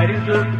Paris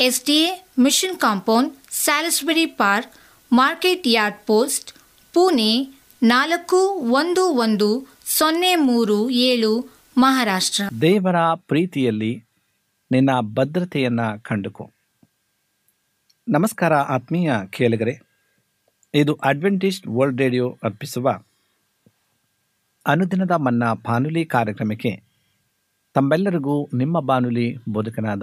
S D A Mission Compound, Salisbury Park, Market Yard Post, Pune ನಾಲ್ಕು ಒಂದು ಒಂದು ಸೊನ್ನೆ ಮೂರು ಏಳು, ಮಹಾರಾಷ್ಟ್ರ. ದೇವರ ಪ್ರೀತಿಯಲ್ಲಿ ನಿನ್ನ ಭದ್ರತೆಯನ್ನು ಕಂಡುಕೋ. ನಮಸ್ಕಾರ ಆತ್ಮೀಯ ಕೇಳಿಗರೆ. ಇದು ಅಡ್ವೆಂಟಿಸ್ಟ್ ವರ್ಲ್ಡ್ ರೇಡಿಯೋ ಅರ್ಪಿಸುವ ಅನುದಿನದ ಮನ್ನಾ ಬಾನುಲಿ ಕಾರ್ಯಕ್ರಮಕ್ಕೆ ತಮ್ಮೆಲ್ಲರಿಗೂ ನಿಮ್ಮ ಬಾನುಲಿ ಬೋಧಕನಾದ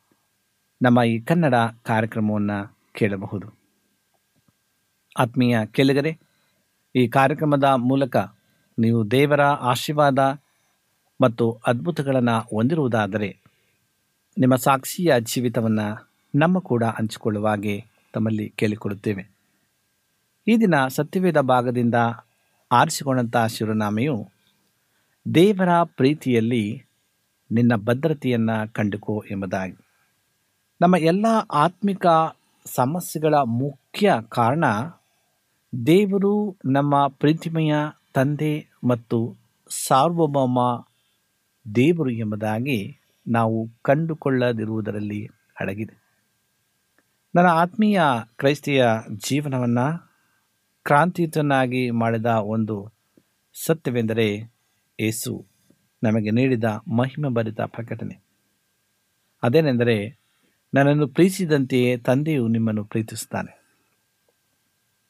ನಮ್ಮ ಈ ಕನ್ನಡ ಕಾರ್ಯಕ್ರಮವನ್ನು ಕೇಳಬಹುದು. ಆತ್ಮೀಯ ಕೇಳಿಗರೆ, ಈ ಕಾರ್ಯಕ್ರಮದ ಮೂಲಕ ನೀವು ದೇವರ ಆಶೀರ್ವಾದ ಮತ್ತು ಅದ್ಭುತಗಳನ್ನು ಹೊಂದಿರುವುದಾದರೆ ನಿಮ್ಮ ಸಾಕ್ಷಿಯ ಜೀವಿತವನ್ನು ನಮ್ಮ ಕೂಡ ಹಂಚಿಕೊಳ್ಳುವ ಹಾಗೆ ತಮ್ಮಲ್ಲಿ ಕೇಳಿಕೊಡುತ್ತೇವೆ ಈ ದಿನ ಸತ್ಯವೇದ ಭಾಗದಿಂದ ಆರಿಸಿಕೊಂಡಂಥ ಶಿವನಾಮೆಯು ದೇವರ ಪ್ರೀತಿಯಲ್ಲಿ ನಿನ್ನ ಭದ್ರತೆಯನ್ನು ಕಂಡುಕೋ ಎಂಬುದಾಗಿ. ನಮ್ಮ ಎಲ್ಲ ಆತ್ಮಿಕ ಸಮಸ್ಯೆಗಳ ಮುಖ್ಯ ಕಾರಣ ದೇವರು ನಮ್ಮ ಪ್ರೀತಿಮಯ ತಂದೆ ಮತ್ತು ಸಾರ್ವಭೌಮ ದೇವರು ಎಂಬುದಾಗಿ ನಾವು ಕಂಡುಕೊಳ್ಳದಿರುವುದರಲ್ಲಿ ಅಡಗಿದೆ. ನನ್ನ ಆತ್ಮೀಯ ಕ್ರೈಸ್ತಿಯ ಜೀವನವನ್ನು ಕ್ರಾಂತಿಯುತನಾಗಿ ಮಾಡಿದ ಒಂದು ಸತ್ಯವೆಂದರೆ ಏಸು ನಮಗೆ ನೀಡಿದ ಮಹಿಮೆ ಭರಿತ ಪ್ರಕಟಣೆ. ಅದೇನೆಂದರೆ ನನ್ನನ್ನು ಪ್ರೀತಿಸಿದಂತೆಯೇ ತಂದೆಯು ನಿಮ್ಮನ್ನು ಪ್ರೀತಿಸುತ್ತಾನೆ.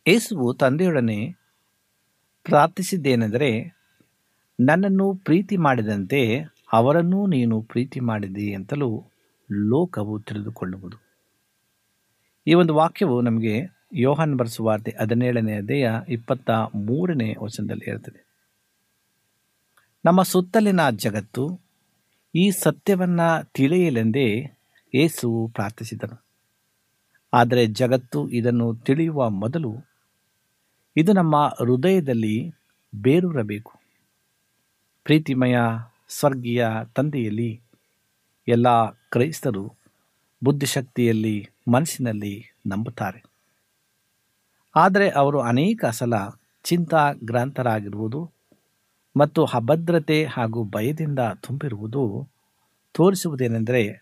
ಯೇಸುವು ತಂದೆಯೊಡನೆ ಪ್ರಾರ್ಥಿಸಿದ್ದೇನೆಂದರೆ, ನನ್ನನ್ನು ಪ್ರೀತಿ ಮಾಡಿದಂತೆ ಅವರನ್ನೂ ನೀನು ಪ್ರೀತಿ ಮಾಡಿದಿ ಅಂತಲೂ ಲೋಕವು ತಿಳಿದುಕೊಳ್ಳುವುದು. ಈ ಒಂದು ವಾಕ್ಯವು ನಮಗೆ ಯೋಹಾನ್ ಬರೆಸುವಾರ್ತೆ ಹದಿನೇಳನೇ ಅಧ್ಯಾಯ ಇಪ್ಪತ್ತ ಮೂರನೇ ವಚನದಲ್ಲಿ ಇರುತ್ತದೆ ನಮ್ಮ ಸುತ್ತಲಿನ ಜಗತ್ತು ಈ ಸತ್ಯವನ್ನು ತಿಳಿಯಲೆಂದೇ ಏಸು ಪ್ರಾರ್ಥಿಸಿದನು. ಆದರೆ ಜಗತ್ತು ಇದನ್ನು ತಿಳಿಯುವ ಮೊದಲು ಇದು ನಮ್ಮ ಹೃದಯದಲ್ಲಿ ಬೇರೂರಬೇಕು. ಪ್ರೀತಿಮಯ ಸ್ವರ್ಗೀಯ ತಂದೆಯಲ್ಲಿ ಎಲ್ಲ ಕ್ರೈಸ್ತರು ಬುದ್ಧಿಶಕ್ತಿಯಲ್ಲಿ, ಮನಸ್ಸಿನಲ್ಲಿ ನಂಬುತ್ತಾರೆ. ಆದರೆ ಅವರು ಅನೇಕ ಸಲ ಚಿಂತಾಗ್ರಾಂತರಾಗಿರುವುದು ಮತ್ತು ಅಭದ್ರತೆ ಹಾಗೂ ಭಯದಿಂದ ತುಂಬಿರುವುದು ತೋರಿಸುವುದೇನೆಂದರೆ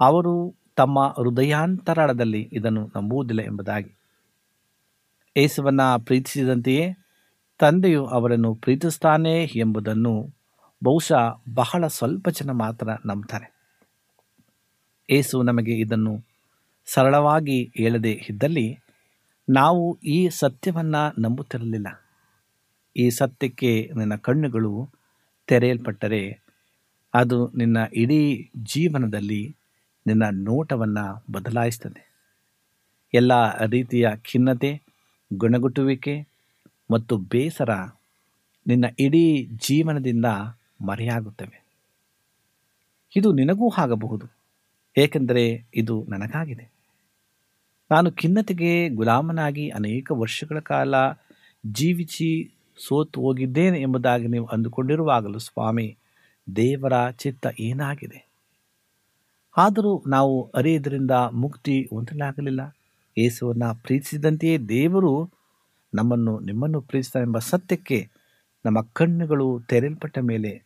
ಅವರು ತಮ್ಮ ಹೃದಯಾಂತರಾಳದಲ್ಲಿ ಇದನ್ನು ನಂಬುವುದಿಲ್ಲ ಎಂಬುದಾಗಿ. ಯೇಸುವನ್ನು ಪ್ರೀತಿಸಿದಂತೆಯೇ ತಂದೆಯು ಅವರನ್ನು ಪ್ರೀತಿಸ್ತಾನೆ ಎಂಬುದನ್ನು ಬಹುಶಃ ಬಹಳ ಸ್ವಲ್ಪ ಜನ ಮಾತ್ರ ನಂಬ್ತಾರೆ. ಏಸು ನಮಗೆ ಇದನ್ನು ಸರಳವಾಗಿ ಹೇಳದೆ ಇದ್ದಲ್ಲಿ ನಾವು ಈ ಸತ್ಯವನ್ನು ನಂಬುತ್ತಿರಲಿಲ್ಲ. ಈ ಸತ್ಯಕ್ಕೆ ನಿನ್ನ ಕಣ್ಣುಗಳು ತೆರೆಯಲ್ಪಟ್ಟರೆ ಅದು ನಿನ್ನ ಇಡೀ ಜೀವನದಲ್ಲಿ ನಿನ್ನ ನೋಟವನ್ನು ಬದಲಾಯಿಸ್ತದೆ. ಎಲ್ಲ ರೀತಿಯ ಖಿನ್ನತೆ, ಗುಣಗುಟ್ಟುವಿಕೆ ಮತ್ತು ಬೇಸರ ನಿನ್ನ ಇಡೀ ಜೀವನದಿಂದ ಮರೆಯಾಗುತ್ತವೆ. ಇದು ನಿನಗೂ ಆಗಬಹುದು, ಏಕೆಂದರೆ ಇದು ನನಗಾಗಿದೆ. ನಾನು ಖಿನ್ನತೆಗೆ ಗುಲಾಮನಾಗಿ ಅನೇಕ ವರ್ಷಗಳ ಕಾಲ ಜೀವಿಸಿ ಸೋತು ಹೋಗಿದ್ದೇನೆ ಎಂಬುದಾಗಿ ನೀವು ಅಂದುಕೊಂಡಿರುವಾಗಲೂ ಸ್ವಾಮಿ, ದೇವರ ಚಿತ್ತ ಏನಾಗಿದೆ? ಆದರೂ ನಾವು ಅರಿಯದರಿಂದ ಮುಕ್ತಿ ಹೊಂದಲಾಗಲಿಲ್ಲ. ಯೇಸುವನ್ನು ಪ್ರೀತಿಸಿದಂತೆಯೇ ದೇವರು ನಮ್ಮನ್ನು, ನಿಮ್ಮನ್ನು ಪ್ರೀತಿಸ್ತಾನೆಂಬ ಸತ್ಯಕ್ಕೆ ನಮ್ಮ ಕಣ್ಣುಗಳು ತೆರೆಯಲ್ಪಟ್ಟ ಮೇಲೆ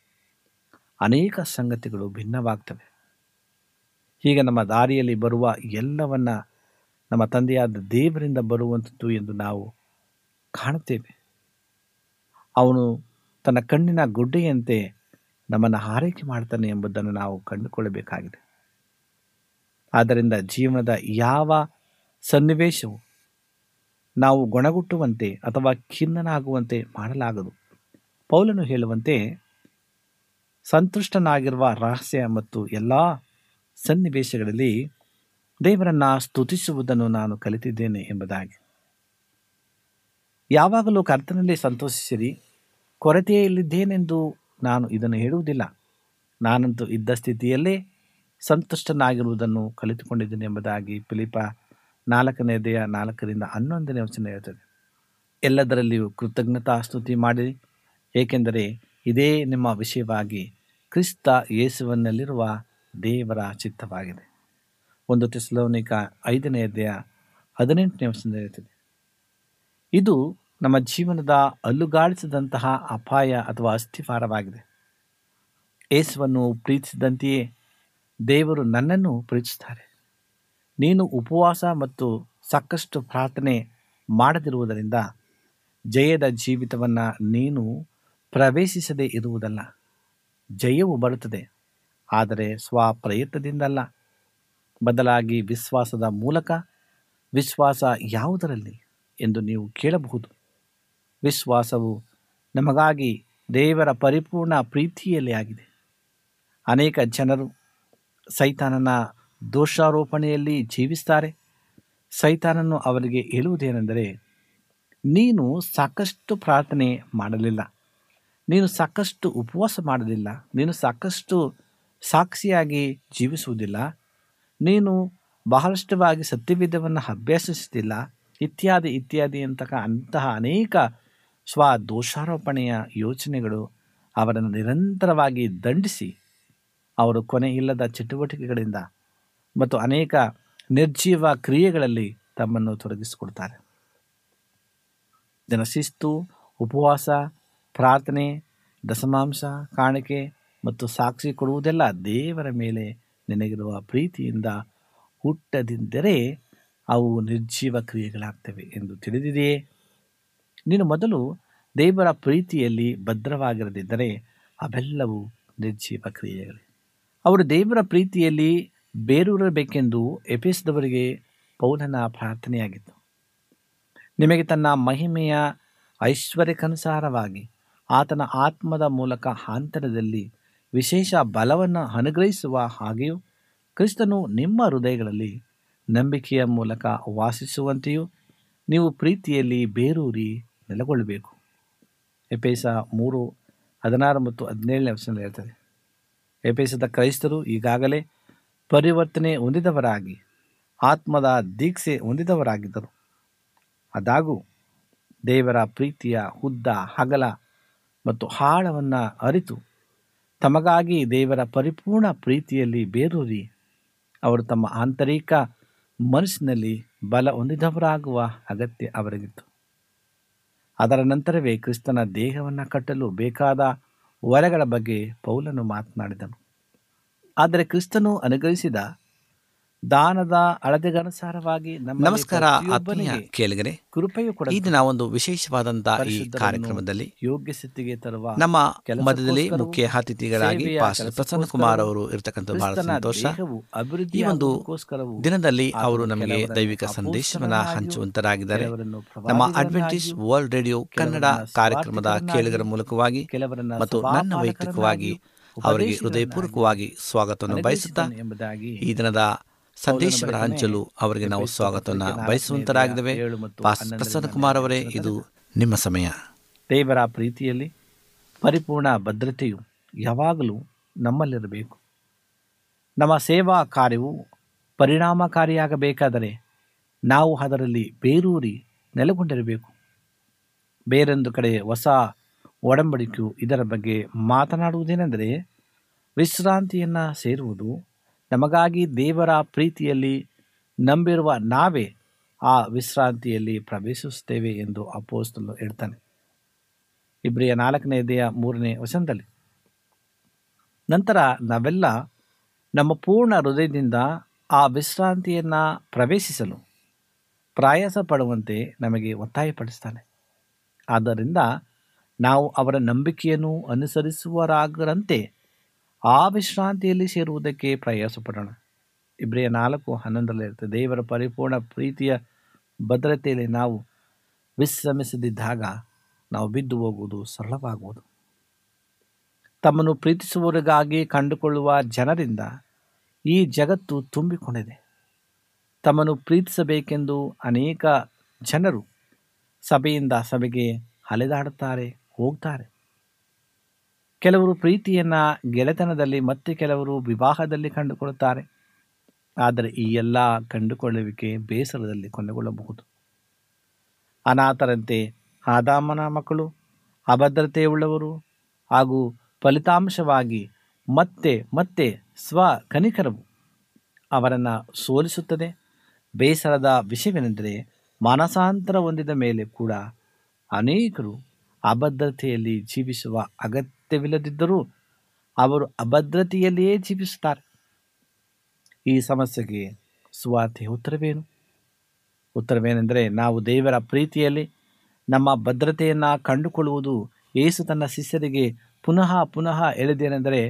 ಅನೇಕ ಸಂಗತಿಗಳು ಭಿನ್ನವಾಗ್ತವೆ. ಹೀಗೆ ನಮ್ಮ ದಾರಿಯಲ್ಲಿ ಬರುವ ಎಲ್ಲವನ್ನ ನಮ್ಮ ತಂದೆಯಾದ ದೇವರಿಂದ ಬರುವಂಥದ್ದು ಎಂದು ನಾವು ಕಾಣುತ್ತೇವೆ. ಅವನು ತನ್ನ ಕಣ್ಣಿನ ಗುಡ್ಡೆಯಂತೆ ನಮ್ಮನ್ನು ಆರೈಕೆ ಮಾಡ್ತಾನೆ ಎಂಬುದನ್ನು ನಾವು ಕಂಡುಕೊಳ್ಳಬೇಕಾಗಿದೆ. ಆದ್ದರಿಂದ ಜೀವನದ ಯಾವ ಸನ್ನಿವೇಶವು ನಾವು ಗೊಣಗುಟ್ಟುವಂತೆ ಅಥವಾ ಖಿನ್ನನಾಗುವಂತೆ ಮಾಡಲಾಗದು. ಪೌಲನು ಹೇಳುವಂತೆ, ಸಂತುಷ್ಟನಾಗಿರುವ ರಹಸ್ಯ ಮತ್ತು ಎಲ್ಲ ಸನ್ನಿವೇಶಗಳಲ್ಲಿ ದೇವರನ್ನು ಸ್ತುತಿಸುವುದನ್ನು ನಾನು ಕಲಿತಿದ್ದೇನೆ ಎಂಬುದಾಗಿ. ಯಾವಾಗಲೂ ಕರ್ತನಲ್ಲಿ ಸಂತೋಷಿಸಿರಿ, ಕೊರತೆಯಲ್ಲಿದ್ದೇನೆಂದು ನಾನು ಇದನ್ನು ಹೇಳುವುದಿಲ್ಲ. ನಾನಂತೂ ಇದ್ದ ಸ್ಥಿತಿಯಲ್ಲೇ ಸಂತುಷ್ಟನಾಗಿರುವುದನ್ನು ಕಲಿತುಕೊಂಡಿದ್ದೇನೆ ಎಂಬುದಾಗಿ ಫಿಲಿಪ ದೇಹ ನಾಲ್ಕರಿಂದ ಹನ್ನೊಂದನೇ ವಚನ ಹೇಳ್ತದೆ. ಎಲ್ಲದರಲ್ಲಿಯೂ ಕೃತಜ್ಞತಾ ಸ್ತುತಿ ಮಾಡಿ, ಏಕೆಂದರೆ ಇದೇ ನಿಮ್ಮ ವಿಷಯವಾಗಿ ಕ್ರಿಸ್ತ ಯೇಸುವಿನಲ್ಲಿರುವ ದೇವರ ಚಿತ್ತವಾಗಿದೆ. ಒಂದು ತೆಸಲೋನಿಕ ಐದನೇ ಅಧ್ಯಾಯ ಹದಿನೆಂಟನೇ ವಚನ ಹೇಳ್ತದೆ. ಇದು ನಮ್ಮ ಜೀವನದ ಅಲ್ಲುಗಾಡಿಸಿದಂತಹ ಅಪಾಯ ಅಥವಾ ಅಸ್ಥಿಫಾರವಾಗಿದೆ ಯೇಸುವನ್ನು ಪ್ರೀತಿಸಿದಂತೆಯೇ ದೇವರು ನನ್ನನ್ನು ಪ್ರೀತಿಸುತ್ತಾರೆ. ನೀನು ಉಪವಾಸ ಮತ್ತು ಸಾಕಷ್ಟು ಪ್ರಾರ್ಥನೆ ಮಾಡದಿರುವುದರಿಂದ ಜಯದ ಜೀವಿತವನ್ನು ನೀನು ಪ್ರವೇಶಿಸದೇ ಇರುವುದಲ್ಲ. ಜಯವು ಬರುತ್ತದೆ, ಆದರೆ ಸ್ವಪ್ರಯತ್ನದಿಂದಲ್ಲ. ಬದಲಾಗಿ ವಿಶ್ವಾಸದ ಮೂಲಕ ವಿಶ್ವಾಸ ಯಾವುದರಲ್ಲಿ ಎಂದು ನೀವು ಕೇಳಬಹುದು. ವಿಶ್ವಾಸವು ನಮಗಾಗಿ ದೇವರ ಪರಿಪೂರ್ಣ ಪ್ರೀತಿಯಲ್ಲಿ ಆಗಿದೆ. ಅನೇಕ ಜನರು ಸೈತಾನನ ದೋಷಾರೋಪಣೆಯಲ್ಲಿ ಜೀವಿಸ್ತಾರೆ. ಸೈತಾನನ್ನು ಅವರಿಗೆ ಹೇಳುವುದೇನೆಂದರೆ, ನೀನು ಸಾಕಷ್ಟು ಪ್ರಾರ್ಥನೆ ಮಾಡಲಿಲ್ಲ. ನೀನು ಸಾಕಷ್ಟು ಉಪವಾಸ ಮಾಡಲಿಲ್ಲ. ನೀನು ಸಾಕಷ್ಟು ಸಾಕ್ಷಿಯಾಗಿ ಜೀವಿಸುವುದಿಲ್ಲ. ನೀನು ಬಹಳಷ್ಟವಾಗಿ ಸತ್ಯವಿಧವನ್ನು ಅಭ್ಯಾಸಿಸುತ್ತಿಲ್ಲ. ಇತ್ಯಾದಿ ಇತ್ಯಾದಿ ಅಂತಕ ಅಂತಹ ಅನೇಕ ಸ್ವ ದೋಷಾರೋಪಣೆಯ ಯೋಚನೆಗಳು ಅವರನ್ನು ನಿರಂತರವಾಗಿ ದಂಡಿಸಿ ಅವರು ಕೊನೆ ಇಲ್ಲದ ಚಟುವಟಿಕೆಗಳಿಂದ ಮತ್ತು ಅನೇಕ ನಿರ್ಜೀವ ಕ್ರಿಯೆಗಳಲ್ಲಿ ತಮ್ಮನ್ನು ತೊಡಗಿಸಿಕೊಡ್ತಾರೆ. ಜನಶಿಸ್ತು ಉಪವಾಸ, ಪ್ರಾರ್ಥನೆ, ದಶಮಾಂಶ, ಕಾಣಿಕೆ ಮತ್ತು ಸಾಕ್ಷಿ ಕೊಡುವುದೆಲ್ಲ ದೇವರ ಮೇಲೆ ನಿನಗಿರುವ ಪ್ರೀತಿಯಿಂದ ಹುಟ್ಟದಿದ್ದರೆ ಅವು ನಿರ್ಜೀವ ಕ್ರಿಯೆಗಳಾಗ್ತವೆ ಎಂದು ತಿಳಿದಿದೆಯೇ? ನೀನು ಮೊದಲು ದೇವರ ಪ್ರೀತಿಯಲ್ಲಿ ಭದ್ರವಾಗಿರದಿದ್ದರೆ ಅವೆಲ್ಲವೂ ನಿರ್ಜೀವ ಕ್ರಿಯೆಗಳೇ. ಅವರು ದೇವರ ಪ್ರೀತಿಯಲ್ಲಿ ಬೇರೂರಬೇಕೆಂದು ಎಪಿಸಿದವರಿಗೆ ಪೌಲನ ಪ್ರಾರ್ಥನೆಯಾಗಿತ್ತು. ನಿಮಗೆ ತನ್ನ ಮಹಿಮೆಯ ಐಶ್ವರ್ಯಕ್ಕನುಸಾರವಾಗಿ ಆತನ ಆತ್ಮದ ಮೂಲಕ ಆಂತರದಲ್ಲಿ ವಿಶೇಷ ಬಲವನ್ನು ಅನುಗ್ರಹಿಸುವ ಹಾಗೆಯೂ ಕ್ರಿಸ್ತನು ನಿಮ್ಮ ಹೃದಯಗಳಲ್ಲಿ ನಂಬಿಕೆಯ ಮೂಲಕ ವಾಸಿಸುವಂತೆಯೂ ನೀವು ಪ್ರೀತಿಯಲ್ಲಿ ಬೇರೂರಿ ನೆಲೆಗೊಳ್ಳಬೇಕು. ಎಪೇಸ ಮೂರು ಹದಿನಾರು ಮತ್ತು ಹದಿನೇಳನೇ ವರ್ಷದಲ್ಲಿ ಹೇಳ್ತದೆ. ಎಪೇಸದ ಕ್ರೈಸ್ತರು ಈಗಾಗಲೇ ಪರಿವರ್ತನೆ ಹೊಂದಿದವರಾಗಿ, ಆತ್ಮದ ದೀಕ್ಷೆ ಹೊಂದಿದವರಾಗಿದ್ದರು. ಆದಾಗೂ ದೇವರ ಪ್ರೀತಿಯ ಉದ್ದ, ಹಗಲ ಮತ್ತು ಆಳವನ್ನು ಅರಿತು, ತಮಗಾಗಿ ದೇವರ ಪರಿಪೂರ್ಣ ಪ್ರೀತಿಯಲ್ಲಿ ಬೇರೂರಿ, ಅವರು ತಮ್ಮ ಆಂತರಿಕ ಮನಸ್ಸಿನಲ್ಲಿ ಬಲ ಹೊಂದಿದವರಾಗುವ ಅಗತ್ಯ ಅವರಿಗಿತ್ತು. ಅದರ ನಂತರವೇ ಕ್ರಿಸ್ತನ ದೇಹವನ್ನು ಕಟ್ಟಲು ಬೇಕಾದ ವರಗಳ ಬಗ್ಗೆ ಪೌಲನು ಮಾತನಾಡಿದನು. ಆದರೆ ಕ್ರಿಸ್ತನು ಅನುಗ್ರಹಿಸಿದ ದಾನದ ಅಳತೆಗನುಸಾರವಾಗಿ ನಮಸ್ಕಾರ ಆತ್ಮೀಯ ಕೇಳಿಗರೆ. ಕೃಪೆಯು ಕೂಡ ಈ ದಿನ ಒಂದು ವಿಶೇಷವಾದಂತಹ ಈ ಕಾರ್ಯಕ್ರಮದಲ್ಲಿ ಯೋಗ್ಯ ಸ್ಥಿತಿಗೆ ತರುವ ನಮ್ಮ ಮಧ್ಯದಲ್ಲಿ ಮುಖ್ಯ ಅತಿಥಿಗಳಾಗಿ ಪ್ರಸನ್ನ ಕುಮಾರ್ ಅವರು ಇರತಕ್ಕಂಥ ಬಹಳ ಸಂತೋಷ. ಅಭಿವೃದ್ಧಿ ಈ ಒಂದು ದಿನದಲ್ಲಿ ಅವರು ನಮಗೆ ದೈವಿಕ ಸಂದೇಶವನ್ನ ಹಂಚುವಂತರಾಗಿದ್ದಾರೆ. ನಮ್ಮ ಅಡ್ವೆಂಟೇಜ್ ವರ್ಲ್ಡ್ ರೇಡಿಯೋ ಕನ್ನಡ ಕಾರ್ಯಕ್ರಮದ ಕೇಳಿಗರ ಮೂಲಕವಾಗಿ ಕೆಲವರನ್ನ ಮತ್ತು ನನ್ನ ವೈಯಕ್ತಿಕವಾಗಿ ಅವರಿಗೆ ಹೃದಯಪೂರ್ವಕವಾಗಿ ಸ್ವಾಗತವನ್ನು ಬಯಸುತ್ತಾ ಎಂಬುದಾಗಿ ಈ ದಿನದ ಬರೆದನೆ ಹಂಚಲು ಅವರಿಗೆ ನಾವು ಸ್ವಾಗತವನ್ನು ಬಯಸುವಂತರಾಗಿದ್ದೇವೆ. ಪ್ರಸನ್ನ ಕುಮಾರ್ ಅವರೇ ಇದು ನಿಮ್ಮ ಸಮಯ. ದೇವರ ಪ್ರೀತಿಯಲ್ಲಿ ಪರಿಪೂರ್ಣ ಭದ್ರತೆಯು ಯಾವಾಗಲೂ ನಮ್ಮಲ್ಲಿರಬೇಕು. ನಮ್ಮ ಸೇವಾ ಕಾರ್ಯವು ಪರಿಣಾಮಕಾರಿಯಾಗಬೇಕಾದರೆ ನಾವು ಅದರಲ್ಲಿ ಬೇರೂರಿ ನೆಲೆಗೊಂಡಿರಬೇಕು. ಬೇರೊಂದು ಕಡೆ ಹೊಸ ಒಡಂಬಡಿಕೆಯು ಇದರ ಬಗ್ಗೆ ಮಾತನಾಡುವುದೇನೆಂದರೆ ವಿಶ್ರಾಂತಿಯನ್ನು ಸೇರುವುದು ನಮಗಾಗಿ ದೇವರ ಪ್ರೀತಿಯಲ್ಲಿ ನಂಬಿರುವ ನಾವೇ ಆ ವಿಶ್ರಾಂತಿಯಲ್ಲಿ ಪ್ರವೇಶಿಸುತ್ತೇವೆ ಎಂದು ಅಪೋಸ್ತಲು ಹೇಳ್ತಾನೆ. ಇಬ್ರಿಯ ನಾಲ್ಕನೇ ದೇಹ ಮೂರನೇ ವಚನದಲ್ಲಿ, ನಂತರ ನಾವೆಲ್ಲ ನಮ್ಮ ಪೂರ್ಣ ಹೃದಯದಿಂದ ಆ ವಿಶ್ರಾಂತಿಯನ್ನು ಪ್ರವೇಶಿಸಲು ಪ್ರಯಾಸ ಪಡುವಂತೆ ನಮಗೆ ಒತ್ತಾಯಪಡಿಸ್ತಾನೆ. ಆದ್ದರಿಂದ ನಾವು ಅವರ ನಂಬಿಕೆಯನ್ನು ಅನುಸರಿಸುವರಾಗರಂತೆ ಆ ವಿಶ್ರಾಂತಿಯಲ್ಲಿ ಸೇರುವುದಕ್ಕೆ ಪ್ರಯಾಸ ಪಡೋಣ ಇಬ್ರಿಯ ನಾಲ್ಕು ಹನ್ನೊಂದರಲ್ಲಿ ಇರ್ತದೆ ದೇವರ ಪರಿಪೂರ್ಣ ಪ್ರೀತಿಯ ಭದ್ರತೆಯಲ್ಲಿ ನಾವು ವಿಶ್ರಮಿಸದಿದ್ದಾಗ ನಾವು ಬಿದ್ದು ಹೋಗುವುದು ಸರಳವಾಗುವುದು. ತಮ್ಮನ್ನು ಪ್ರೀತಿಸುವವರಿಗಾಗಿ ಕಂಡುಕೊಳ್ಳುವ ಜನರಿಂದ ಈ ಜಗತ್ತು ತುಂಬಿಕೊಂಡಿದೆ. ತಮ್ಮನ್ನು ಪ್ರೀತಿಸಬೇಕೆಂದು ಅನೇಕ ಜನರು ಸಭೆಯಿಂದ ಸಭೆಗೆ ಅಲೆದಾಡುತ್ತಾರೆ, ಹೋಗ್ತಾರೆ. ಕೆಲವರು ಪ್ರೀತಿಯನ್ನು ಗೆಳೆತನದಲ್ಲಿ ಮತ್ತೆ ಕೆಲವರು ವಿವಾಹದಲ್ಲಿ ಕಂಡುಕೊಳ್ಳುತ್ತಾರೆ. ಆದರೆ ಈ ಎಲ್ಲ ಕಂಡುಕೊಳ್ಳುವಿಕೆ ಬೇಸರದಲ್ಲಿ ಕೊನೆಗೊಳ್ಳಬಹುದು ಅನಾಥರಂತೆ ಆದಾಮನ ಮಕ್ಕಳು, ಅಭದ್ರತೆಯುಳ್ಳವರು ಹಾಗೂ ಫಲಿತಾಂಶವಾಗಿ ಮತ್ತೆ ಮತ್ತೆ ಸ್ವ ಕನಿಕರವು ಅವರನ್ನು ಸೋಲಿಸುತ್ತದೆ. ಬೇಸರದ ವಿಷಯವೆಂದರೆ ಮಾನಸಾಂತರ ಹೊಂದಿದ ಮೇಲೆ ಕೂಡ ಅನೇಕರು ಅಭದ್ರತೆಯಲ್ಲಿ ಜೀವಿಸುವ ಅಗತ್ಯವಿಲ್ಲದಿದ್ದರೂ ಅವರು ಅಭದ್ರತೆಯಲ್ಲಿಯೇ ಜೀವಿಸುತ್ತಾರೆ. ಈ ಸಮಸ್ಯೆಗೆ ಸುವಾರ್ತೆ ಉತ್ತರವೇನು? ಉತ್ತರವೇನೆಂದರೆ ನಾವು ದೇವರ ಪ್ರೀತಿಯಲ್ಲಿ ನಮ್ಮ ಭದ್ರತೆಯನ್ನು ಕಂಡುಕೊಳ್ಳುವುದು ಏಸು ತನ್ನ ಶಿಷ್ಯರಿಗೆ ಪುನಃ ಪುನಃ ಎಳೆದೇನೆಂದರೆ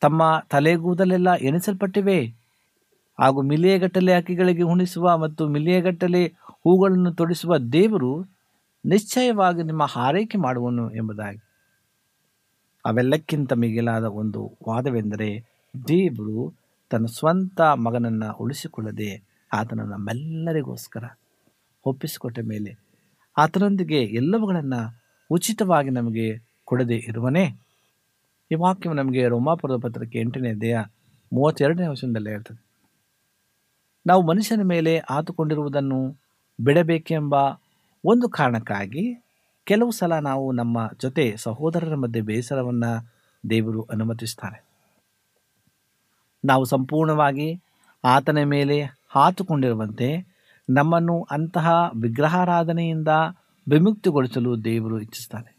ತಮ್ಮ ತಲೆಗೂದಲೆಲ್ಲ ಎಣಿಸಲ್ಪಟ್ಟಿವೆ. ಹಾಗೂ ಮಿಲಿಯಗಟ್ಟಲೆ ಹಕ್ಕಿಗಳಿಗೆ ಉಣಿಸುವ ಮತ್ತು ಮಿಲಿಯಗಟ್ಟಲೆ ಹೂಗಳನ್ನು ತೊಡಿಸುವ ದೇವರು ನಿಶ್ಚಯವಾಗಿ ನಿಮ್ಮ ಹಾರೈಕೆ ಮಾಡುವನು ಎಂಬುದಾಗಿ. ಅವೆಲ್ಲಕ್ಕಿಂತ ಮಿಗಿಲಾದ ಒಂದು ವಾದವೆಂದರೆ ದೇವರು ತನ್ನ ಸ್ವಂತ ಮಗನನ್ನು ಉಳಿಸಿಕೊಳ್ಳದೆ ಆತನ ನಮ್ಮೆಲ್ಲರಿಗೋಸ್ಕರ ಒಪ್ಪಿಸಿಕೊಟ್ಟ ಮೇಲೆ ಆತನೊಂದಿಗೆ ಎಲ್ಲವುಗಳನ್ನು ಉಚಿತವಾಗಿ ನಮಗೆ ಕೊಡದೆ ಇರುವನೇ? ಈ ವಾಕ್ಯವು ನಮಗೆ ರೋಮಾಪುರದ ಪತ್ರಕ್ಕೆ ಎಂಟನೇ ದೇಹ ಮೂವತ್ತೆರಡನೇ ವರ್ಷದಲ್ಲೇ ಹೇಳ್ತದೆ. ನಾವು ಮನುಷ್ಯನ ಮೇಲೆ ಆತುಕೊಂಡಿರುವುದನ್ನು ಬಿಡಬೇಕೆಂಬ ಒಂದು ಕಾರಣಕ್ಕಾಗಿ ಕೆಲವು ಸಲ ನಾವು ನಮ್ಮ ಜೊತೆ ಸಹೋದರರ ಮಧ್ಯೆ ಬೇಸರವನ್ನು ದೇವರು ಅನುಮತಿಸ್ತಾನೆ ನಾವು ಸಂಪೂರ್ಣವಾಗಿ ಆತನ ಮೇಲೆ ಹಾತುಕೊಂಡಿರುವಂತೆ ನಮ್ಮನ್ನು ಅಂತಹ ವಿಗ್ರಹಾರಾಧನೆಯಿಂದ ವಿಮುಕ್ತಿಗೊಳಿಸಲು ದೇವರು ಇಚ್ಛಿಸ್ತಾನೆ.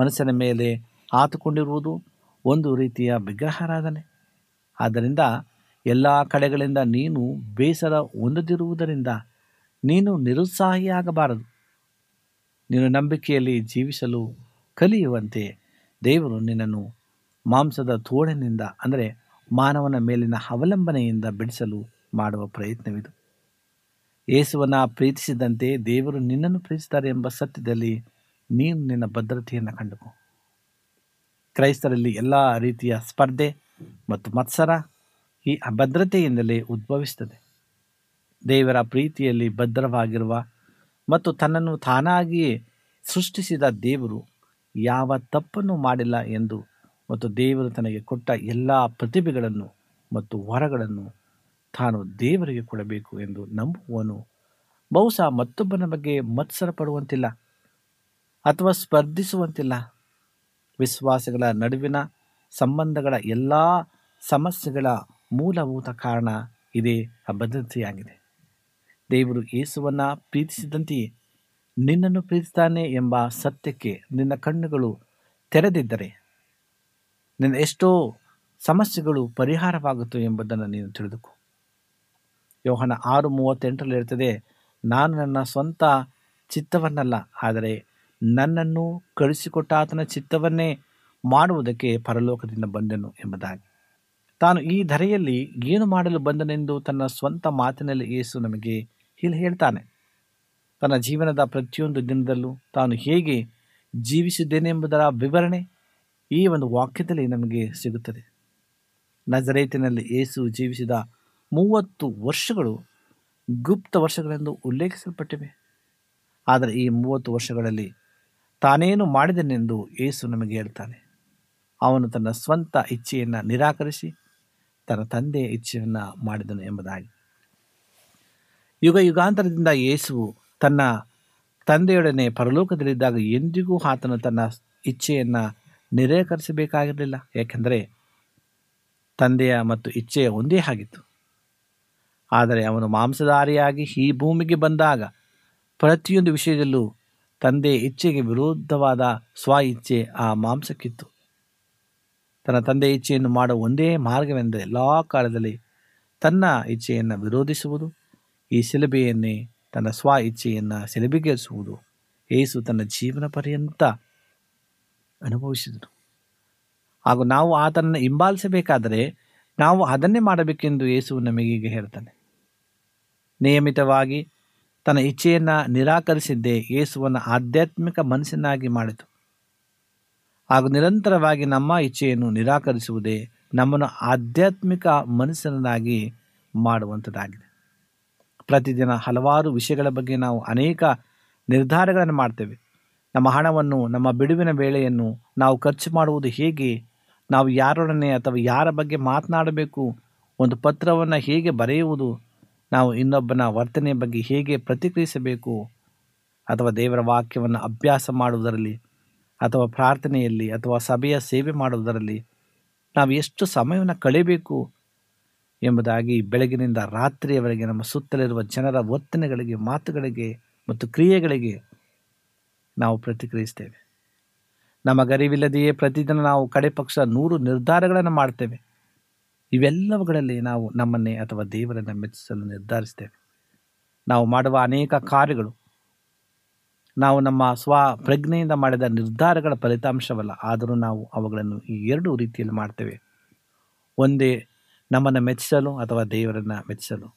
ಮನಸ್ಸಿನ ಮೇಲೆ ಹಾತುಕೊಂಡಿರುವುದು ಒಂದು ರೀತಿಯ ವಿಗ್ರಹಾರಾಧನೆ. ಆದ್ದರಿಂದ ಎಲ್ಲ ಕಡೆಗಳಿಂದ ನೀನು ಬೇಸರ ಹೊಂದದಿರುವುದರಿಂದ ನೀನು ನಿರುತ್ಸಾಹಿಯಾಗಬಾರದು. ನೀನು ನಂಬಿಕೆಯಲ್ಲಿ ಜೀವಿಸಲು ಕಲಿಯುವಂತೆ ದೇವರು ನಿನ್ನನ್ನು ಮಾಂಸದ ತೋಳಿನಿಂದ, ಅಂದರೆ ಮಾನವನ ಮೇಲಿನ ಅವಲಂಬನೆಯಿಂದ ಬಿಡಿಸಲು ಮಾಡುವ ಪ್ರಯತ್ನವಿದು. ಯೇಸುವನ್ನು ಪ್ರೀತಿಸಿದಂತೆ ದೇವರು ನಿನ್ನನ್ನು ಪ್ರೀತಿಸುತ್ತಾರೆ ಎಂಬ ಸತ್ಯದಲ್ಲಿ ನೀನು ನಿನ್ನ ಭದ್ರತೆಯನ್ನು ಕಂಡುಕೋ. ಕ್ರೈಸ್ತರಲ್ಲಿ ಎಲ್ಲ ರೀತಿಯ ಸ್ಪರ್ಧೆ ಮತ್ತು ಮತ್ಸರ ಈ ಅಭದ್ರತೆಯಿಂದಲೇ ಉದ್ಭವಿಸುತ್ತದೆ. ದೇವರ ಪ್ರೀತಿಯಲ್ಲಿ ಭದ್ರವಾಗಿರುವ ಮತ್ತು ತನ್ನನ್ನು ತಾನಾಗಿಯೇ ಸೃಷ್ಟಿಸಿದ ದೇವರು ಯಾವ ತಪ್ಪನ್ನು ಮಾಡಿಲ್ಲ ಎಂದು ಮತ್ತು ದೇವರು ತನಗೆ ಕೊಟ್ಟ ಎಲ್ಲ ಪ್ರತಿಭೆಗಳನ್ನು ಮತ್ತು ವರಗಳನ್ನು ತಾನು ದೇವರಿಗೆ ಕೊಡಬೇಕು ಎಂದು ನಂಬುವನು ಬಹುಶಃ ಮತ್ತೊಬ್ಬನ ಬಗ್ಗೆ ಮತ್ಸರ ಪಡುವಂತಿಲ್ಲ ಅಥವಾ ಸ್ಪರ್ಧಿಸುವಂತಿಲ್ಲ. ವಿಶ್ವಾಸಗಳ ನಡುವಿನ ಸಂಬಂಧಗಳ ಎಲ್ಲ ಸಮಸ್ಯೆಗಳ ಮೂಲಭೂತ ಕಾರಣ ಇದೇ ಅಭದ್ರತೆಯಾಗಿದೆ. ದೇವರು ಯೇಸುವನ್ನು ಪ್ರೀತಿಸಿದಂತೆಯೇ ನಿನ್ನನ್ನು ಪ್ರೀತಿಸ್ತಾನೆ ಎಂಬ ಸತ್ಯಕ್ಕೆ ನಿನ್ನ ಕಣ್ಣುಗಳು ತೆರೆದಿದ್ದರೆ ನಿನ್ನ ಎಷ್ಟೋ ಸಮಸ್ಯೆಗಳು ಪರಿಹಾರವಾಗುತ್ತೆ ಎಂಬುದನ್ನು ನೀನು ತಿಳಿದುಕು. ಯೋಹನ ಆರು ಮೂವತ್ತೆಂಟರಲ್ಲಿ ಇರ್ತದೆ ನಾನು ನನ್ನ ಸ್ವಂತ ಚಿತ್ತವನ್ನಲ್ಲ, ಆದರೆ ನನ್ನನ್ನು ಕಳಿಸಿಕೊಟ್ಟ ಆತನ ಚಿತ್ತವನ್ನೇ ಮಾಡುವುದಕ್ಕೆ ಪರಲೋಕದಿಂದ ಬಂದೆನು ಎಂಬುದಾಗಿ. ತಾನು ಈ ಧರೆಯಲ್ಲಿ ಏನು ಮಾಡಲು ಬಂದನೆಂದು ತನ್ನ ಸ್ವಂತ ಮಾತಿನಲ್ಲಿ ಯೇಸು ನಮಗೆ ಇಲ್ಲಿ ಹೇಳ್ತಾನೆ, ತನ್ನ ಜೀವನದ ಪ್ರತಿಯೊಂದು ದಿನದಲ್ಲೂ ತಾನು ಹೇಗೆ ಜೀವಿಸಿದ್ದೇನೆಂಬುದರ ವಿವರಣೆ ಈ ಒಂದು ವಾಕ್ಯದಲ್ಲಿ ನಮಗೆ ಸಿಗುತ್ತದೆ. ನಜರೇತಿನಲ್ಲಿ ಏಸು ಜೀವಿಸಿದ ಮೂವತ್ತು ವರ್ಷಗಳು ಗುಪ್ತ ವರ್ಷಗಳೆಂದು ಉಲ್ಲೇಖಿಸಲ್ಪಟ್ಟಿವೆ. ಆದರೆ ಈ ಮೂವತ್ತು ವರ್ಷಗಳಲ್ಲಿ ತಾನೇನು ಮಾಡಿದನೆಂದು ಏಸು ನಮಗೆ ಹೇಳ್ತಾನೆ. ಅವನು ತನ್ನ ಸ್ವಂತ ಇಚ್ಛೆಯನ್ನು ನಿರಾಕರಿಸಿ, ತನ್ನ ತಂದೆಯ ಇಚ್ಛೆಯನ್ನು ಮಾಡಿದನು ಎಂಬುದಾಗಿ. ಯುಗ ಯುಗಾಂತರದಿಂದ ಯೇಸುವು ತನ್ನ ತಂದೆಯೊಡನೆ ಪರಲೋಕದಲ್ಲಿದ್ದಾಗ ಎಂದಿಗೂ ಆತನು ತನ್ನ ಇಚ್ಛೆಯನ್ನು ನಿರಾಕರಿಸಬೇಕಾಗಿರಲಿಲ್ಲ ಏಕೆಂದರೆ ತಂದೆಯ ಮತ್ತು ಇಚ್ಛೆಯ ಒಂದೇ ಆಗಿತ್ತು. ಆದರೆ ಅವನು ಮಾಂಸಧಾರಿಯಾಗಿ ಈ ಭೂಮಿಗೆ ಬಂದಾಗ ಪ್ರತಿಯೊಂದು ವಿಷಯದಲ್ಲೂ ತಂದೆ ಇಚ್ಛೆಗೆ ವಿರುದ್ಧವಾದ ಸ್ವ ಇಚ್ಛೆ ಆ ಮಾಂಸಕ್ಕಿತ್ತು. ತನ್ನ ತಂದೆ ಇಚ್ಛೆಯನ್ನು ಮಾಡುವ ಒಂದೇ ಮಾರ್ಗವೆಂದರೆ ಎಲ್ಲ ಕಾಲದಲ್ಲಿ ತನ್ನ ಇಚ್ಛೆಯನ್ನು ವಿರೋಧಿಸುವುದು. ಈ ಶಿಲುಬೆಯನ್ನೇ ತನ್ನ ಸ್ವ ಇಚ್ಛೆಯನ್ನು ಶಿಲುಬೆಗೇರಿಸುವುದು. ಏಸು ತನ್ನ ಜೀವನ ಪರ್ಯಂತ ಅನುಭವಿಸಿದನು. ಹಾಗೂ ನಾವು ಆತನನ್ನು ಹಿಂಬಾಲಿಸಬೇಕಾದರೆ ನಾವು ಅದನ್ನೇ ಮಾಡಬೇಕೆಂದು ಯೇಸು ನಮಗೀಗ ಹೇಳ್ತಾನೆ. ನಿಯಮಿತವಾಗಿ ತನ್ನ ಇಚ್ಛೆಯನ್ನು ನಿರಾಕರಿಸಿದ್ದೇ ಯೇಸುವನ್ನು ಆಧ್ಯಾತ್ಮಿಕ ಮನಸ್ಸನ್ನಾಗಿ ಮಾಡಿತು. ಹಾಗೂ ನಿರಂತರವಾಗಿ ನಮ್ಮ ಇಚ್ಛೆಯನ್ನು ನಿರಾಕರಿಸುವುದೇ ನಮ್ಮನ್ನು ಆಧ್ಯಾತ್ಮಿಕ ಮನಸ್ಸನ್ನಾಗಿ ಮಾಡುವಂಥದ್ದಾಗಿದೆ ಪ್ರತಿದಿನ ಹಲವಾರು ವಿಷಯಗಳ ಬಗ್ಗೆ ನಾವು ಅನೇಕ ನಿರ್ಧಾರಗಳನ್ನು ಮಾಡ್ತೇವೆ. ನಮ್ಮ ಹಣವನ್ನು, ನಮ್ಮ ಬಿಡುವಿನ ವೇಳೆಯನ್ನು ನಾವು ಖರ್ಚು ಮಾಡುವುದು ಹೇಗೆ, ನಾವು ಯಾರೊಡನೆ ಅಥವಾ ಯಾರ ಬಗ್ಗೆ ಮಾತನಾಡಬೇಕು, ಒಂದು ಪತ್ರವನ್ನು ಹೇಗೆ ಬರೆಯುವುದು, ನಾವು ಇನ್ನೊಬ್ಬನ ವರ್ತನೆಯ ಬಗ್ಗೆ ಹೇಗೆ ಪ್ರತಿಕ್ರಿಯಿಸಬೇಕು, ಅಥವಾ ದೇವರ ವಾಕ್ಯವನ್ನು ಅಭ್ಯಾಸ ಮಾಡುವುದರಲ್ಲಿ, ಅಥವಾ ಪ್ರಾರ್ಥನೆಯಲ್ಲಿ, ಅಥವಾ ಸಭೆಯ ಸೇವೆ ಮಾಡುವುದರಲ್ಲಿ ನಾವು ಎಷ್ಟು ಸಮಯವನ್ನು ಕಳೆಯಬೇಕು ಎಂಬುದಾಗಿ ಬೆಳಗಿನಿಂದ ರಾತ್ರಿಯವರೆಗೆ ನಮ್ಮ ಸುತ್ತಲಿರುವ ಜನರ ವರ್ತನೆಗಳಿಗೆ, ಮಾತುಗಳಿಗೆ ಮತ್ತು ಕ್ರಿಯೆಗಳಿಗೆ ನಾವು ಪ್ರತಿಕ್ರಿಯಿಸ್ತೇವೆ. ನಮಗರಿವಿಲ್ಲದೆಯೇ ಪ್ರತಿದಿನ ನಾವು ಕಡೆ ಪಕ್ಷ ನೂರು ನಿರ್ಧಾರಗಳನ್ನು ಮಾಡ್ತೇವೆ. ಇವೆಲ್ಲವುಗಳಲ್ಲಿ ನಾವು ನಮ್ಮನ್ನೇ ಅಥವಾ ದೇವರನ್ನು ಮೆಚ್ಚಿಸಲು ನಿರ್ಧರಿಸ್ತೇವೆ. ನಾವು ಮಾಡುವ ಅನೇಕ ಕಾರ್ಯಗಳು, ನಾವು ನಮ್ಮ ಸ್ವ ಪ್ರಜ್ಞೆಯಿಂದ ಮಾಡಿದ ನಿರ್ಧಾರಗಳ ಫಲಿತಾಂಶವಲ್ಲ, ಆದರೂ ನಾವು ಅವುಗಳನ್ನು ಈ ಎರಡು ರೀತಿಯಲ್ಲಿ ಮಾಡ್ತೇವೆ. ಒಂದೇ ನಮ್ಮನ್ನು ಮೆಚ್ಚಿಸಲು ಅಥವಾ ದೇವರನ್ನು ಮೆಚ್ಚಿಸಲು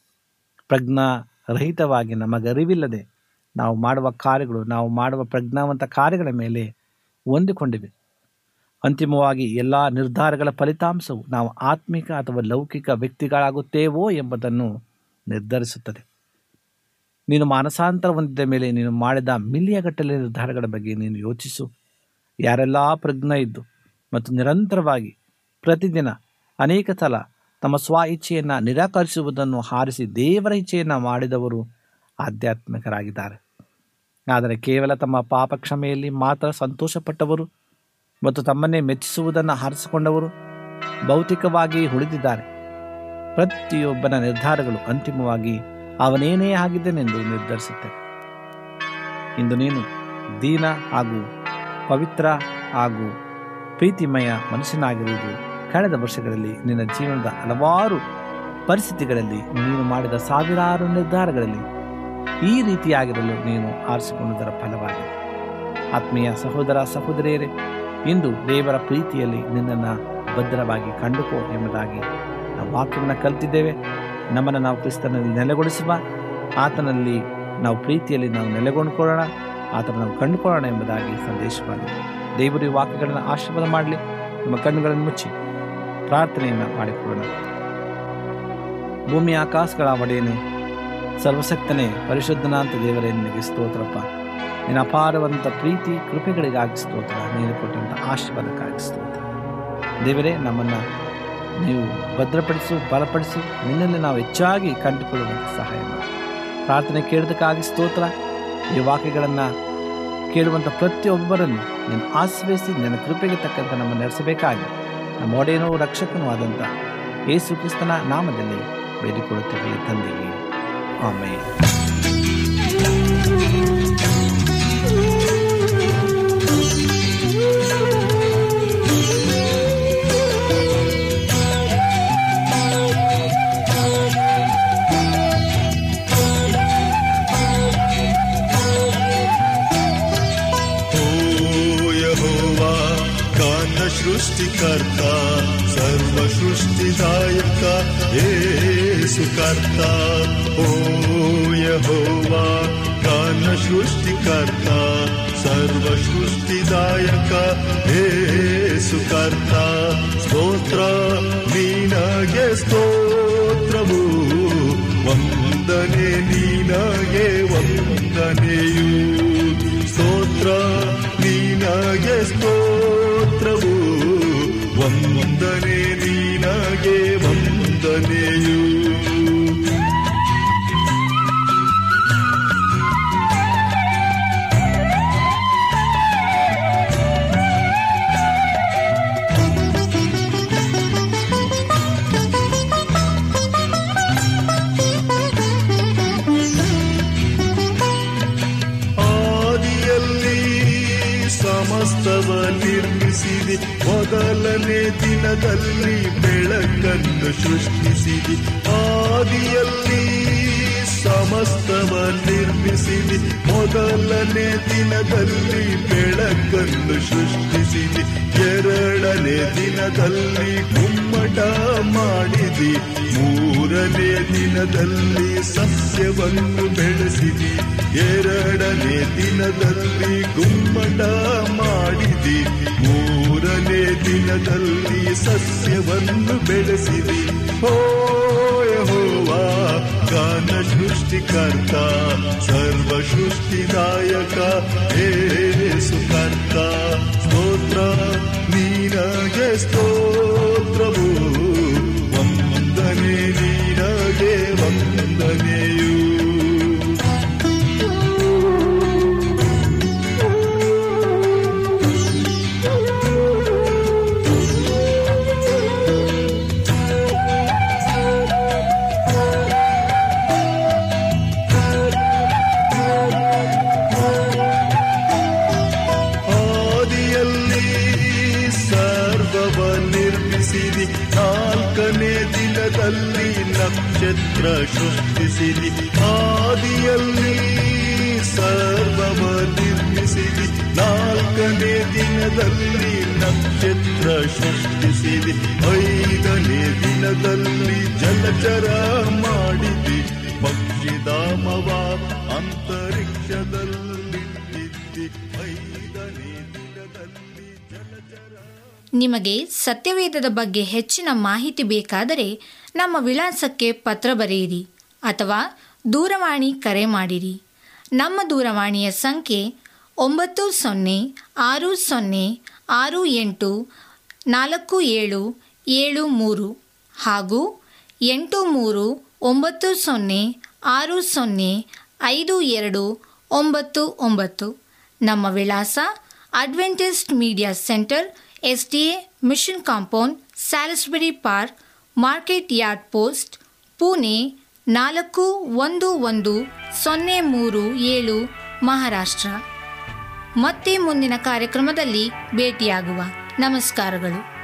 ಪ್ರಜ್ಞಾರಹಿತವಾಗಿ ನಮಗರಿವಿಲ್ಲದೆ ನಾವು ಮಾಡುವ ಕಾರ್ಯಗಳು, ನಾವು ಮಾಡುವ ಪ್ರಜ್ಞಾವಂತ ಕಾರ್ಯಗಳ ಮೇಲೆ ಹೊಂದಿಕೊಂಡಿವೆ. ಅಂತಿಮವಾಗಿ ಎಲ್ಲ ನಿರ್ಧಾರಗಳ ಫಲಿತಾಂಶವು ನಾವು ಆತ್ಮಿಕ ಅಥವಾ ಲೌಕಿಕ ವ್ಯಕ್ತಿಗಳಾಗುತ್ತೇವೋ ಎಂಬುದನ್ನು ನಿರ್ಧರಿಸುತ್ತದೆ. ನೀನು ಮಾನಸಾಂತರ ಹೊಂದಿದ್ದ ಮೇಲೆ ನೀನು ಮಾಡಿದ ಮಿಲಿಯಗಟ್ಟಲೆ ನಿರ್ಧಾರಗಳ ಬಗ್ಗೆ ನೀನು ಯೋಚಿಸು. ಯಾರೆಲ್ಲ ಪ್ರಜ್ಞೆ ಇದ್ದು ಮತ್ತು ನಿರಂತರವಾಗಿ ಪ್ರತಿದಿನ ಅನೇಕ ಸಲ ತಮ್ಮ ಸ್ವ ಇಚ್ಛೆಯನ್ನು ನಿರಾಕರಿಸುವುದನ್ನು ಹಾರಿಸಿ ದೇವರ ಇಚ್ಛೆಯನ್ನು ಮಾಡಿದವರು ಆಧ್ಯಾತ್ಮಿಕರಾಗಿದ್ದಾರೆ. ಆದರೆ ಕೇವಲ ತಮ್ಮ ಪಾಪ ಕ್ಷಮೆಯಲ್ಲಿ ಮಾತ್ರ ಸಂತೋಷಪಟ್ಟವರು ಮತ್ತು ತಮ್ಮನ್ನೇ ಮೆಚ್ಚಿಸುವುದನ್ನು ಹಾರಿಸಿಕೊಂಡವರು ಭೌತಿಕವಾಗಿ ಉಳಿದಿದ್ದಾರೆ. ಪ್ರತಿಯೊಬ್ಬನ ನಿರ್ಧಾರಗಳು ಅಂತಿಮವಾಗಿ ಅವನೇನೇ ಆಗಿದ್ದೇನೆಂದು ನಿರ್ಧರಿಸುತ್ತೆ. ಇಂದು ನೀನು ದೀನ ಹಾಗೂ ಪವಿತ್ರ ಹಾಗೂ ಪ್ರೀತಿಮಯ ಮನುಷ್ಯನಾಗಿರುವುದು ಕಳೆದ ವರ್ಷಗಳಲ್ಲಿ ನಿನ್ನ ಜೀವನದ ಹಲವಾರು ಪರಿಸ್ಥಿತಿಗಳಲ್ಲಿ ನೀನು ಮಾಡಿದ ಸಾವಿರಾರು ನಿರ್ಧಾರಗಳಲ್ಲಿ ಈ ರೀತಿಯಾಗಿರಲು ನೀನು ಆರಿಸಿಕೊಂಡುದರ ಫಲವಾಗಿದೆ. ಆತ್ಮೀಯ ಸಹೋದರ ಸಹೋದರಿಯರೇ, ಇಂದು ದೇವರ ಪ್ರೀತಿಯಲ್ಲಿ ನಿನ್ನನ್ನು ಭದ್ರವಾಗಿ ಕಂಡುಕೋ ಎಂಬುದಾಗಿ ನಾವು ವಾಕ್ಯವನ್ನು ಕಲಿತಿದ್ದೇವೆ. ನಮ್ಮನ್ನು ನಾವು ಕ್ರಿಸ್ತನಲ್ಲಿ ನೆಲೆಗೊಳಿಸುವ, ಆತನಲ್ಲಿ ನಾವು ಪ್ರೀತಿಯಲ್ಲಿ ನಾವು ನೆಲೆಗೊಂಡುಕೊಳ್ಳೋಣ ಆತನ ನಾವು ಕಂಡುಕೊಳ್ಳೋಣ ಎಂಬುದಾಗಿ ಸಂದೇಶವಾಗಿದೆ ದೇವರು ವಾಕ್ಯಗಳನ್ನು ಆಶೀರ್ವಾದ ಮಾಡಲಿ. ನಮ್ಮ ಕಣ್ಣುಗಳನ್ನು ಮುಚ್ಚಿ. ಪ್ರಾರ್ಥನೆಯನ್ನು ಮಾಡಿಕೊಳ್ಳೋಣ. ಭೂಮಿ ಆಕಾಶಗಳ ಒಡೆಯನೆ, ಸರ್ವಶಕ್ತನೇ ಪರಿಶುದ್ಧನಾಂತ ದೇವರೇ, ನಿನಗೆ ಸ್ತೋತ್ರಪ್ಪ. ನಿನ್ನ ಅಪಾರವಂಥ ಪ್ರೀತಿ, ಕೃಪೆಗಳಿಗಾಗಿ ಸ್ತೋತ್ರ. ನೀನು ಕೊಟ್ಟಂಥ ಆಶೀರ್ವಾದಕ್ಕಾಗಿ ಸ್ತೋತ್ರ. ದೇವರೇ, ನಮ್ಮನ್ನು ನೀವು ಭದ್ರಪಡಿಸು, ಬಲಪಡಿಸು. ನಿನ್ನಲ್ಲಿ ನಾವು ಹೆಚ್ಚಾಗಿ ಕಂಡುಕೊಳ್ಳುವಂಥ ಸಹಾಯ ಮಾಡಿ. ಪ್ರಾರ್ಥನೆ ಕೇಳೋದಕ್ಕಾಗಿ ಸ್ತೋತ್ರ. ಈ ವಾಕ್ಯಗಳನ್ನು ಕೇಳುವಂಥ ಪ್ರತಿಯೊಬ್ಬರನ್ನು ನೀನು ಆಶ್ರಯಿಸಿ ನಿನ್ನ ಕೃಪೆಗೆ ತಕ್ಕಂತೆ ನಮ್ಮ ನಡೆಸಬೇಕಾಗಿ. ನಮ್ಮ ಒಡೆಯನೂ ರಕ್ಷಕನೂ ಆದಂಥ ಯೇಸು ಕ್ರಿಸ್ತನ ನಾಮದಲ್ಲಿ ಬೇಡಿಕೊಳ್ಳುತ್ತೇವೆ ತಂದೆಯೇ. ಆಮೇಲೆ सृष्टिकर्ता सर्व सृष्टिदायका येसुकर्ता ओ यहोवा कान सृष्टिकर्ता सर्व सृष्टिदायका येसुकर्ता ದಿನದಲ್ಲಿ ಬೆಳಕನ್ನು ಸೃಷ್ಟಿಸಿದೆ. ಆದಿಯಲ್ಲಿ ಸಮಸ್ತವ ನಿರ್ಮಿಸಿದೆ. ಮೊದಲನೇ ದಿನದಲ್ಲಿ ಬೆಳಕನ್ನು ಸೃಷ್ಟಿಸಿದೆ. ಎರಡನೇ ದಿನದಲ್ಲಿ ಗುಮ್ಮಟ ಮಾಡಿದೆ. ಮೂರನೇ ದಿನದಲ್ಲಿ ಸಸ್ಯವನ್ನು ಬೆಳೆಸಿದಿ. ಎರಡನೇ ದಿನದಲ್ಲಿ ಗುಮ್ಮಟ ಮಾಡಿದಿ. ಮೂರನೇ ದಿನದಲ್ಲಿ ಸಸ್ಯವನ್ನು ಬೆಳೆಸಿದಿ. ಓ ಯಹೋವಾ ಗಾನ ಸೃಷ್ಟಿಕರ್ತ, ಸರ್ವ ಸೃಷ್ಟಿದಾಯಕ ಏಸು ಕರ್ತ. ಸ್ತೋತ್ರ, ನೀನಗೆ ಸ್ತೋತ್ರವು. ಸೃಷ್ಟಿಸಿದಿ ಐದನೇ ದಿನದಲ್ಲಿ ಜಲಚರ ಮಾಡಿದೆ. ಪಕ್ಷಿಧಾಮವ ಅಂತರಿಕ್ಷದಲ್ಲಿ ಐದನೇ ದಿನದಲ್ಲಿ ಜಲಚರ ನಿಮಗೆ ಸತ್ಯವೇದದ ಬಗ್ಗೆ ಹೆಚ್ಚಿನ ಮಾಹಿತಿ ಬೇಕಾದರೆ ನಮ್ಮ ವಿಳಾಸಕ್ಕೆ ಪತ್ರ ಬರೆಯಿರಿ ಅಥವಾ ದೂರವಾಣಿ ಕರೆ ಮಾಡಿರಿ. ನಮ್ಮ ದೂರವಾಣಿಯ ಸಂಖ್ಯೆ ಒಂಬತ್ತು ಸೊನ್ನೆ ಆರು ಸೊನ್ನೆ ಆರು ಎಂಟು ನಾಲ್ಕು ಏಳು ಏಳು ಮೂರು ಹಾಗೂ ಎಂಟು ಮೂರು, ಒಂಬತ್ತು ಸೊನ್ನೆ, ಆರು ಸೊನ್ನೆ, ಐದು ಎರಡು, ಒಂಬತ್ತು ಒಂಬತ್ತು. ನಮ್ಮ ವಿಳಾಸ Adventist Media Centre S D A Mission Compound, Salisbury Park, Market Yard Post, Pune ನಾಲ್ಕು ಒಂದು ಒಂದು ಸೊನ್ನೆ ಮೂರು ಏಳು, ಮಹಾರಾಷ್ಟ್ರ. ಮತ್ತೆ ಮುಂದಿನ ಕಾರ್ಯಕ್ರಮದಲ್ಲಿ ಭೇಟಿಯಾಗುವ. ನಮಸ್ಕಾರಗಳು.